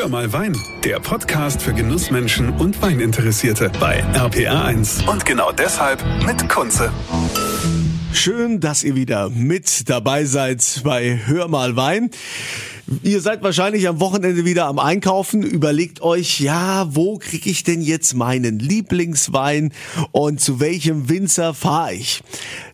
Hör mal Wein, der Podcast für Genussmenschen und Weininteressierte bei RPR1. Und genau deshalb mit Kunze. Schön, dass ihr wieder mit dabei seid bei Hör mal Wein. Ihr seid wahrscheinlich am Wochenende wieder am Einkaufen. Überlegt euch, ja, wo kriege ich denn jetzt meinen Lieblingswein und zu welchem Winzer fahre ich?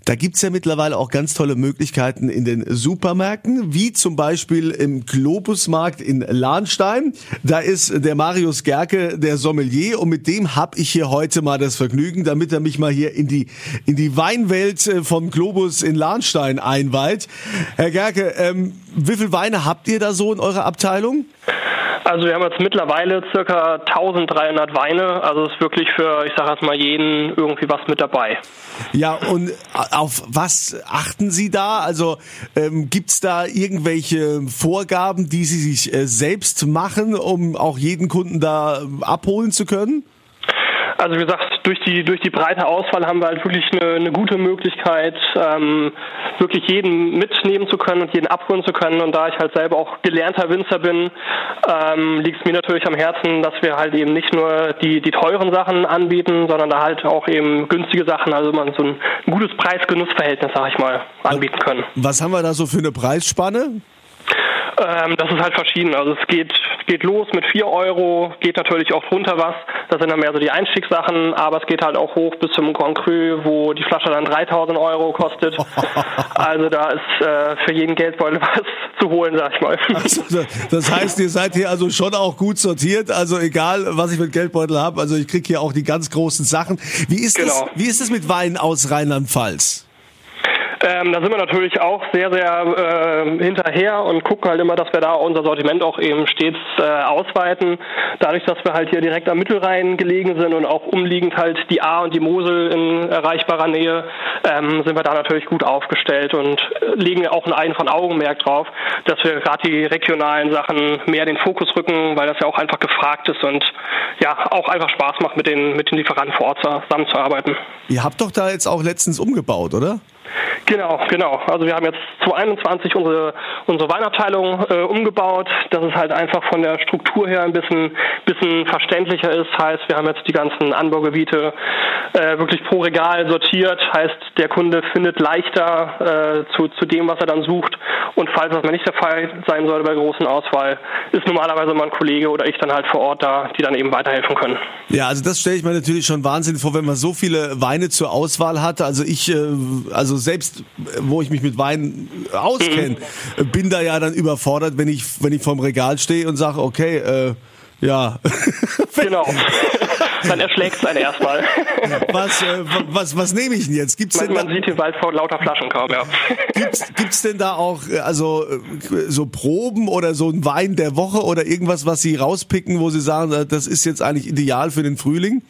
Da gibt's ja mittlerweile auch ganz tolle Möglichkeiten in den Supermärkten, wie zum Beispiel im Globusmarkt in Lahnstein. Da ist der Marius Gerke, der Sommelier, und mit dem hab ich hier heute mal das Vergnügen, damit er mich mal hier in die, in die Weinwelt äh, vom Globus in Lahnstein einweiht. Herr Gerke, ähm, wie viel Weine habt ihr da so in eurer Abteilung? Also wir haben jetzt mittlerweile circa 1300 Weine, also ist wirklich für, ich sage jetzt mal, jeden irgendwie was mit dabei. Ja, und auf was achten Sie da? Also ähm, gibt da irgendwelche Vorgaben, die Sie sich äh, selbst machen, um auch jeden Kunden da abholen zu können? Also wie gesagt, durch die durch die breite Auswahl haben wir halt wirklich eine, eine gute Möglichkeit, ähm, wirklich jeden mitnehmen zu können und jeden abholen zu können. Und da ich halt selber auch gelernter Winzer bin, ähm, liegt es mir natürlich am Herzen, dass wir halt eben nicht nur die die teuren Sachen anbieten, sondern da halt auch eben günstige Sachen, also man so ein gutes Preis-Genuss-Verhältnis, sag ich mal, anbieten können. Was haben wir da so für eine Preisspanne? Ähm, das ist halt verschieden. Also es geht, geht los mit 4 Euro, geht natürlich auch runter was. Das sind dann mehr so die Einstiegssachen, aber es geht halt auch hoch bis zum Grand Cru, wo die Flasche dann 3000 Euro kostet. also da ist äh, für jeden Geldbeutel was zu holen, sag ich mal. Also, das heißt, ihr seid hier also schon auch gut sortiert. Also egal, was ich mit Geldbeutel habe, also ich krieg hier auch die ganz großen Sachen. Wie ist genau. das, wie ist es mit Wein aus Rheinland-Pfalz? Ähm, da sind wir natürlich auch sehr, sehr äh, hinterher und gucken halt immer, dass wir da unser Sortiment auch eben stets äh, ausweiten. Dadurch, dass wir halt hier direkt am Mittelrhein gelegen sind und auch umliegend halt die A und die Mosel in erreichbarer Nähe, ähm, sind wir da natürlich gut aufgestellt und äh, legen auch ein von Augenmerk drauf, dass wir gerade die regionalen Sachen mehr den Fokus rücken, weil das ja auch einfach gefragt ist und ja auch einfach Spaß macht, mit den, mit den Lieferanten vor Ort zusammenzuarbeiten. Ihr habt doch da jetzt auch letztens umgebaut, oder? Genau, genau. Also wir haben jetzt 2021 unsere, unsere Weinabteilung äh, umgebaut, dass es halt einfach von der Struktur her ein bisschen, bisschen verständlicher ist. Heißt, wir haben jetzt die ganzen Anbaugebiete äh, wirklich pro Regal sortiert. Heißt, der Kunde findet leichter äh, zu, zu dem, was er dann sucht. Und falls das mal nicht der Fall sein sollte bei großen Auswahl, ist normalerweise mal ein Kollege oder ich dann halt vor Ort da, die dann eben weiterhelfen können. Ja, also das stelle ich mir natürlich schon wahnsinnig vor, wenn man so viele Weine zur Auswahl hat. Also ich, äh, also selbst wo ich mich mit Wein auskenne, mhm. bin da ja dann überfordert, wenn ich, wenn ich vorm Regal stehe und sage, okay, äh, ja. genau. Dann erschlägt es einen erstmal. Was, äh, was, was nehme ich denn jetzt? Gibt's man, denn man sieht den Wald vor lauter Flaschen kaum, ja. Gibt's, gibt's denn da auch äh, also äh, so Proben oder so ein Wein der Woche oder irgendwas, was Sie rauspicken, wo Sie sagen, äh, das ist jetzt eigentlich ideal für den Frühling?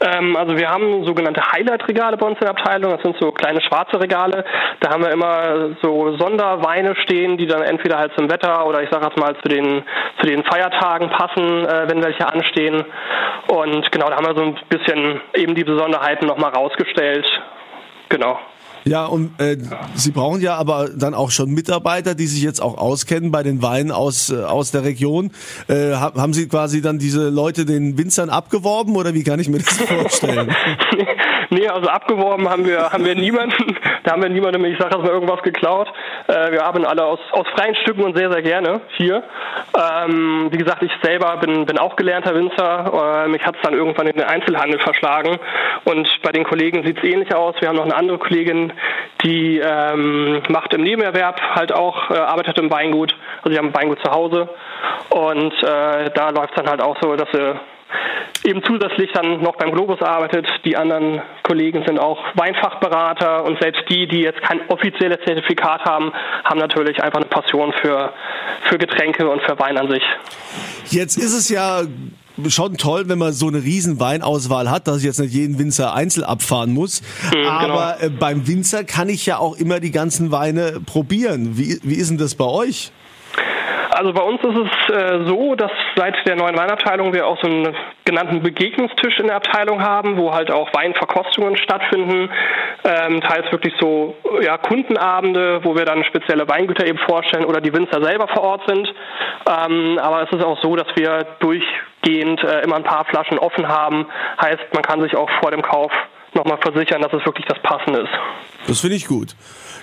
Ähm, also wir haben sogenannte Highlight-Regale bei uns in der Abteilung. Das sind so kleine schwarze Regale. Da haben wir immer so Sonderweine stehen, die dann entweder halt zum Wetter oder ich sage jetzt mal zu den zu den Feiertagen passen, äh, wenn welche anstehen. Und genau, da haben wir so ein bisschen eben die Besonderheiten nochmal rausgestellt. Genau. Ja, und äh, Sie brauchen ja aber dann auch schon Mitarbeiter, die sich jetzt auch auskennen bei den Weinen aus, äh, aus der Region. Äh, haben Sie quasi dann diese Leute den Winzern abgeworben oder wie kann ich mir das vorstellen? nee, also abgeworben haben wir, haben wir niemanden. Da haben wir niemandem, ich sage, mal irgendwas geklaut. Äh, wir haben alle aus, aus freien Stücken und sehr, sehr gerne hier. Ähm, wie gesagt, ich selber bin, bin auch gelernter Winzer. Äh, mich hat es dann irgendwann in den Einzelhandel verschlagen. Und bei den Kollegen sieht es ähnlich aus. Wir haben noch eine andere Kollegin, die ähm, macht im Nebenerwerb halt auch, äh, arbeitet im Weingut. Also sie haben ein Weingut zu Hause. Und äh, da läuft es dann halt auch so, dass sie eben zusätzlich dann noch beim Globus arbeitet. Die anderen Kollegen sind auch Weinfachberater und selbst die, die jetzt kein offizielles Zertifikat haben, haben natürlich einfach eine Passion für, für Getränke und für Wein an sich. Jetzt ist es ja schon toll, wenn man so eine riesen Weinauswahl hat, dass ich jetzt nicht jeden Winzer einzeln abfahren muss. Mhm, genau. Aber genau. beim Winzer kann ich ja auch immer die ganzen Weine probieren. Wie, wie ist denn das bei euch? Also bei uns ist es äh, so, dass seit der neuen Weinabteilung wir auch so einen genannten Begegnungstisch in der Abteilung haben, wo halt auch Weinverkostungen stattfinden. Ähm, teils wirklich so ja, Kundenabende, wo wir dann spezielle Weingüter eben vorstellen oder die Winzer selber vor Ort sind. Ähm, aber es ist auch so, dass wir durchgehend äh, immer ein paar Flaschen offen haben. Heißt, man kann sich auch vor dem Kauf nochmal versichern, dass es wirklich das Passende ist. Das finde ich gut.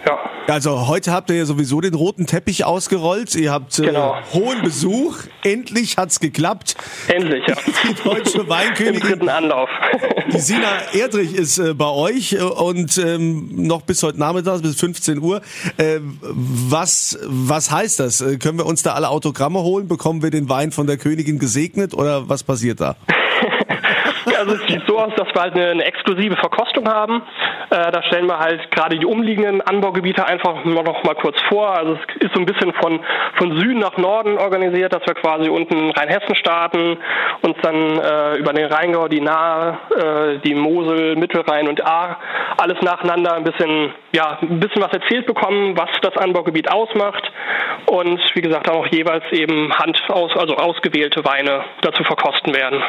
Ja. Also heute habt ihr ja sowieso den roten Teppich ausgerollt. Ihr habt äh, genau. hohen Besuch. Endlich hat's geklappt. Endlich, ja. Die deutsche Weinkönigin. Im dritten Anlauf. Die Sina Erdrich ist äh, bei euch äh, und ähm, noch bis heute Nachmittag, bis 15 Uhr. Äh, was, was heißt das? Äh, können wir uns da alle Autogramme holen? Bekommen wir den Wein von der Königin gesegnet oder was passiert da? Also es sieht so aus, dass wir halt eine, eine exklusive Verkostung haben. Äh, da stellen wir halt gerade die umliegenden Anbaugebiete einfach noch mal kurz vor. Also es ist so ein bisschen von, von Süden nach Norden organisiert, dass wir quasi unten Rheinhessen starten, uns dann äh, über den Rheingau, die Nahe, äh, die Mosel, Mittelrhein und A alles nacheinander ein bisschen, ja, ein bisschen was erzählt bekommen, was das Anbaugebiet ausmacht und wie gesagt auch jeweils eben Hand aus, also ausgewählte Weine dazu verkosten werden.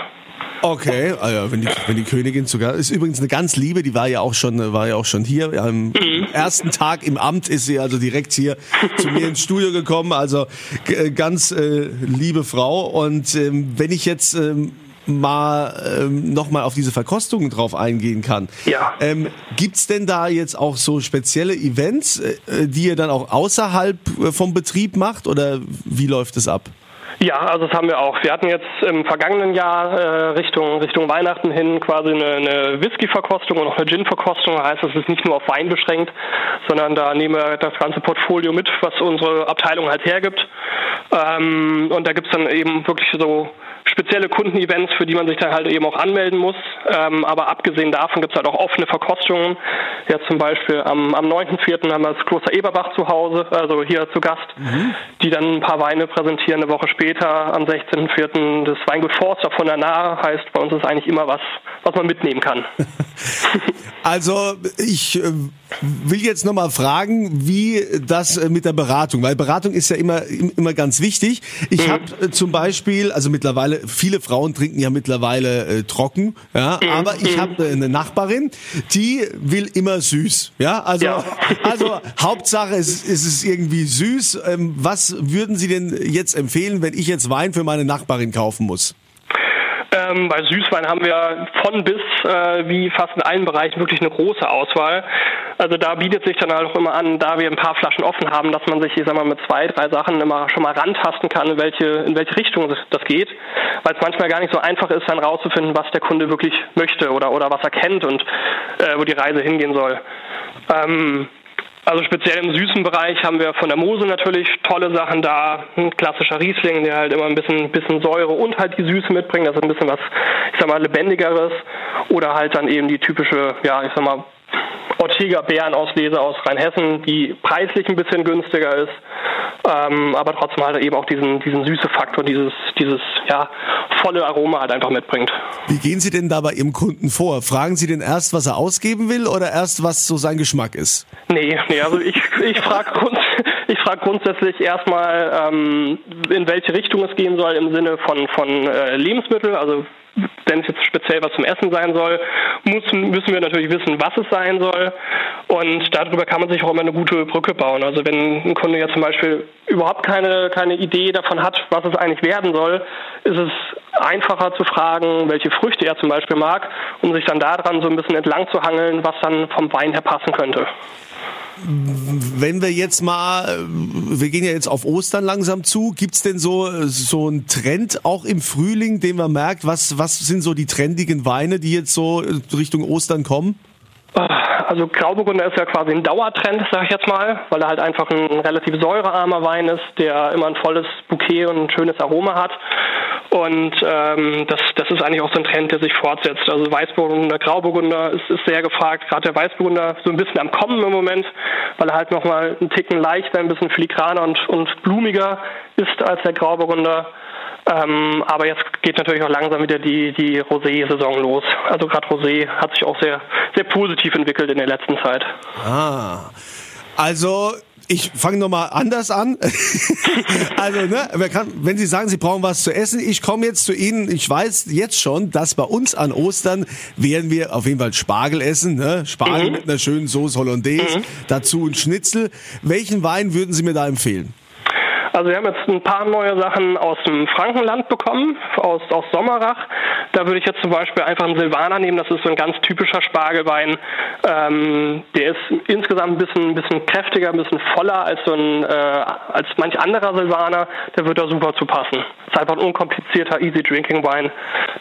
Okay, also wenn, die, wenn die Königin sogar ist übrigens eine ganz liebe, die war ja auch schon war ja auch schon hier am mhm. ersten Tag im Amt ist sie also direkt hier zu mir ins Studio gekommen, also äh, ganz äh, liebe Frau und ähm, wenn ich jetzt ähm, mal ähm, nochmal auf diese Verkostungen drauf eingehen kann. Ja. Ähm, gibt's denn da jetzt auch so spezielle Events, äh, die ihr dann auch außerhalb äh, vom Betrieb macht oder wie läuft es ab? Ja, also das haben wir auch. Wir hatten jetzt im vergangenen Jahr äh, Richtung Richtung Weihnachten hin quasi eine, eine Whisky-Verkostung und auch eine Gin-Verkostung. Das heißt, es ist nicht nur auf Wein beschränkt, sondern da nehmen wir das ganze Portfolio mit, was unsere Abteilung halt hergibt. Ähm, und da gibt's dann eben wirklich so spezielle Kundenevents, für die man sich dann halt eben auch anmelden muss. Ähm, aber abgesehen davon gibt es halt auch offene Verkostungen. Jetzt zum Beispiel am, am 9.4. haben wir das Kloster Eberbach zu Hause, also hier zu Gast, mhm. die dann ein paar Weine präsentieren. Eine Woche später, am 16.4. das Weingut Forster von der Nahe, heißt bei uns ist eigentlich immer was, was man mitnehmen kann. also ich äh, will jetzt nochmal fragen, wie das äh, mit der Beratung, weil Beratung ist ja immer, immer ganz wichtig. Ich mhm. habe äh, zum Beispiel, also mittlerweile, viele Frauen trinken ja mittlerweile äh, trocken, ja, mhm. aber ich habe eine Nachbarin, die will immer süß, ja, also, ja. also Hauptsache es, es ist irgendwie süß. Ähm, was würden Sie denn jetzt empfehlen, wenn ich jetzt Wein für meine Nachbarin kaufen muss? Ähm, bei Süßwein haben wir von bis, äh, wie fast in allen Bereichen, wirklich eine große Auswahl. Also da bietet sich dann halt auch immer an, da wir ein paar Flaschen offen haben, dass man sich, ich sag mal, mit zwei, drei Sachen immer schon mal rantasten kann, in welche, in welche Richtung das geht. Weil es manchmal gar nicht so einfach ist, dann rauszufinden, was der Kunde wirklich möchte oder, oder was er kennt und äh, wo die Reise hingehen soll. Ähm, also speziell im süßen Bereich haben wir von der Mose natürlich tolle Sachen da. Ein klassischer Riesling, der halt immer ein bisschen, bisschen Säure und halt die Süße mitbringt. Das ist ein bisschen was, ich sag mal, lebendigeres. Oder halt dann eben die typische, ja, ich sag mal, Ortega Bärenauslese aus Rheinhessen, die preislich ein bisschen günstiger ist, ähm, aber trotzdem halt eben auch diesen, diesen süße Faktor, dieses, dieses ja, volle Aroma halt einfach mitbringt. Wie gehen Sie denn da bei Ihrem Kunden vor? Fragen Sie den erst, was er ausgeben will oder erst, was so sein Geschmack ist? Nee, nee, also ich, ich frage grunds ich frag grundsätzlich erstmal, ähm, in welche Richtung es gehen soll im Sinne von, von äh, Lebensmittel, also wenn es jetzt speziell was zum Essen sein soll, müssen, müssen wir natürlich wissen, was es sein soll. Und darüber kann man sich auch immer eine gute Brücke bauen. Also wenn ein Kunde jetzt zum Beispiel überhaupt keine, keine Idee davon hat, was es eigentlich werden soll, ist es einfacher zu fragen, welche Früchte er zum Beispiel mag, um sich dann daran so ein bisschen entlang zu hangeln, was dann vom Wein her passen könnte. Wenn wir jetzt mal, wir gehen ja jetzt auf Ostern langsam zu, gibt's denn so, so einen Trend auch im Frühling, den man merkt? Was, was sind so die trendigen Weine, die jetzt so Richtung Ostern kommen? Also Grauburgunder ist ja quasi ein Dauertrend, sag ich jetzt mal, weil er halt einfach ein relativ säurearmer Wein ist, der immer ein volles Bouquet und ein schönes Aroma hat. Und ähm, das, das ist eigentlich auch so ein Trend, der sich fortsetzt. Also Weißburgunder, Grauburgunder ist, ist sehr gefragt. Gerade der Weißburgunder so ein bisschen am Kommen im Moment, weil er halt nochmal einen Ticken leichter, ein bisschen filigraner und, und blumiger ist als der Grauburgunder. Ähm, aber jetzt geht natürlich auch langsam wieder die, die Rosé-Saison los. Also gerade Rosé hat sich auch sehr, sehr positiv entwickelt in der letzten Zeit. Ah, also ich fange nochmal anders an. also, ne, kann, wenn Sie sagen, Sie brauchen was zu essen, ich komme jetzt zu Ihnen. Ich weiß jetzt schon, dass bei uns an Ostern werden wir auf jeden Fall Spargel essen. Ne? Spargel mhm. mit einer schönen Soße Hollandaise, mhm. dazu ein Schnitzel. Welchen Wein würden Sie mir da empfehlen? Also wir haben jetzt ein paar neue Sachen aus dem Frankenland bekommen, aus, aus Sommerach. Da würde ich jetzt zum Beispiel einfach einen Silvaner nehmen. Das ist so ein ganz typischer Spargelwein. Ähm, der ist insgesamt ein bisschen, ein bisschen kräftiger, ein bisschen voller als so ein, äh, als manch anderer Silvaner. Der wird da super zu passen. Ist einfach ein unkomplizierter, easy drinking Wein.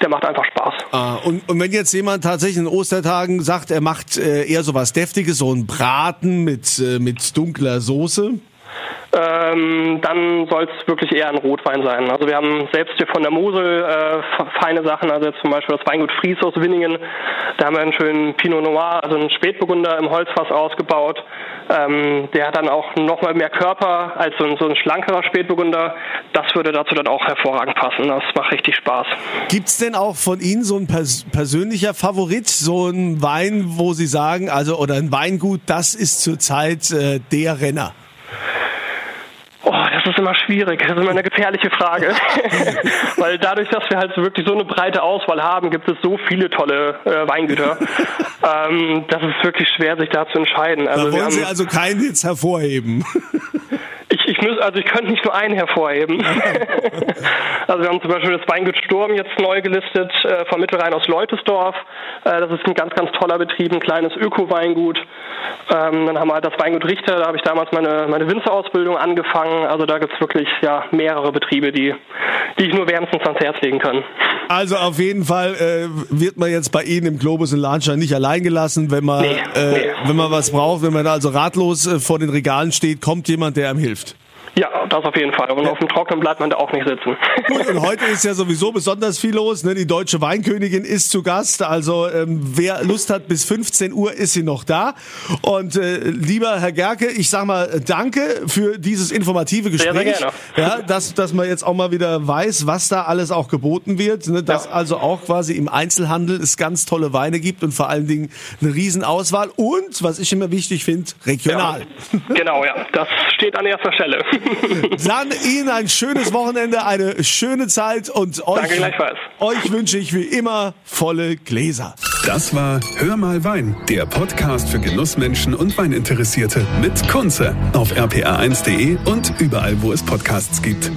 Der macht einfach Spaß. Ah, und, und wenn jetzt jemand tatsächlich in Ostertagen sagt, er macht äh, eher so was Deftiges, so ein Braten mit, äh, mit dunkler Soße? Ähm, dann soll es wirklich eher ein Rotwein sein. Also wir haben selbst hier von der Mosel äh, feine Sachen, also jetzt zum Beispiel das Weingut Fries aus Winningen, da haben wir einen schönen Pinot Noir, also einen Spätburgunder im Holzfass ausgebaut. Ähm, der hat dann auch nochmal mehr Körper als so ein, so ein schlankerer Spätburgunder. Das würde dazu dann auch hervorragend passen. Das macht richtig Spaß. Gibt es denn auch von Ihnen so ein pers persönlicher Favorit, so ein Wein, wo Sie sagen, also oder ein Weingut, das ist zurzeit äh, der Renner? Das ist immer schwierig. Das ist immer eine gefährliche Frage. Weil dadurch, dass wir halt wirklich so eine breite Auswahl haben, gibt es so viele tolle äh, Weingüter. ähm, das ist wirklich schwer, sich da zu entscheiden. Also da wollen Sie also keinen jetzt hervorheben. Ich, muss, also ich könnte nicht nur einen hervorheben. also wir haben zum Beispiel das Weingut Sturm jetzt neu gelistet äh, vom Mittelrhein aus Leutesdorf. Äh, das ist ein ganz, ganz toller Betrieb, ein kleines Öko-Weingut. Ähm, dann haben wir halt das Weingut Richter, da habe ich damals meine, meine Winzerausbildung angefangen. Also da gibt es wirklich ja, mehrere Betriebe, die, die ich nur wärmstens ans Herz legen kann. Also auf jeden Fall äh, wird man jetzt bei Ihnen im Globus in Lahnstein nicht allein gelassen, wenn man, nee, äh, nee. wenn man was braucht, wenn man also ratlos äh, vor den Regalen steht, kommt jemand, der einem hilft. Ja, das auf jeden Fall. Und ja. auf dem Trockenen bleibt man da auch nicht sitzen. Gut, und heute ist ja sowieso besonders viel los. Ne? Die deutsche Weinkönigin ist zu Gast. Also ähm, wer Lust hat, bis 15 Uhr ist sie noch da. Und äh, lieber Herr Gerke, ich sag mal danke für dieses informative Gespräch. Sehr, sehr gerne. Ja, dass, dass man jetzt auch mal wieder weiß, was da alles auch geboten wird. Ne? Dass ja. also auch quasi im Einzelhandel es ganz tolle Weine gibt und vor allen Dingen eine Riesenauswahl. Und, was ich immer wichtig finde, regional. Ja. Genau, ja. Das steht an erster Stelle. Dann Ihnen ein schönes Wochenende, eine schöne Zeit und euch, euch wünsche ich wie immer volle Gläser. Das war Hör mal Wein, der Podcast für Genussmenschen und Weininteressierte mit Kunze auf rpa1.de und überall, wo es Podcasts gibt.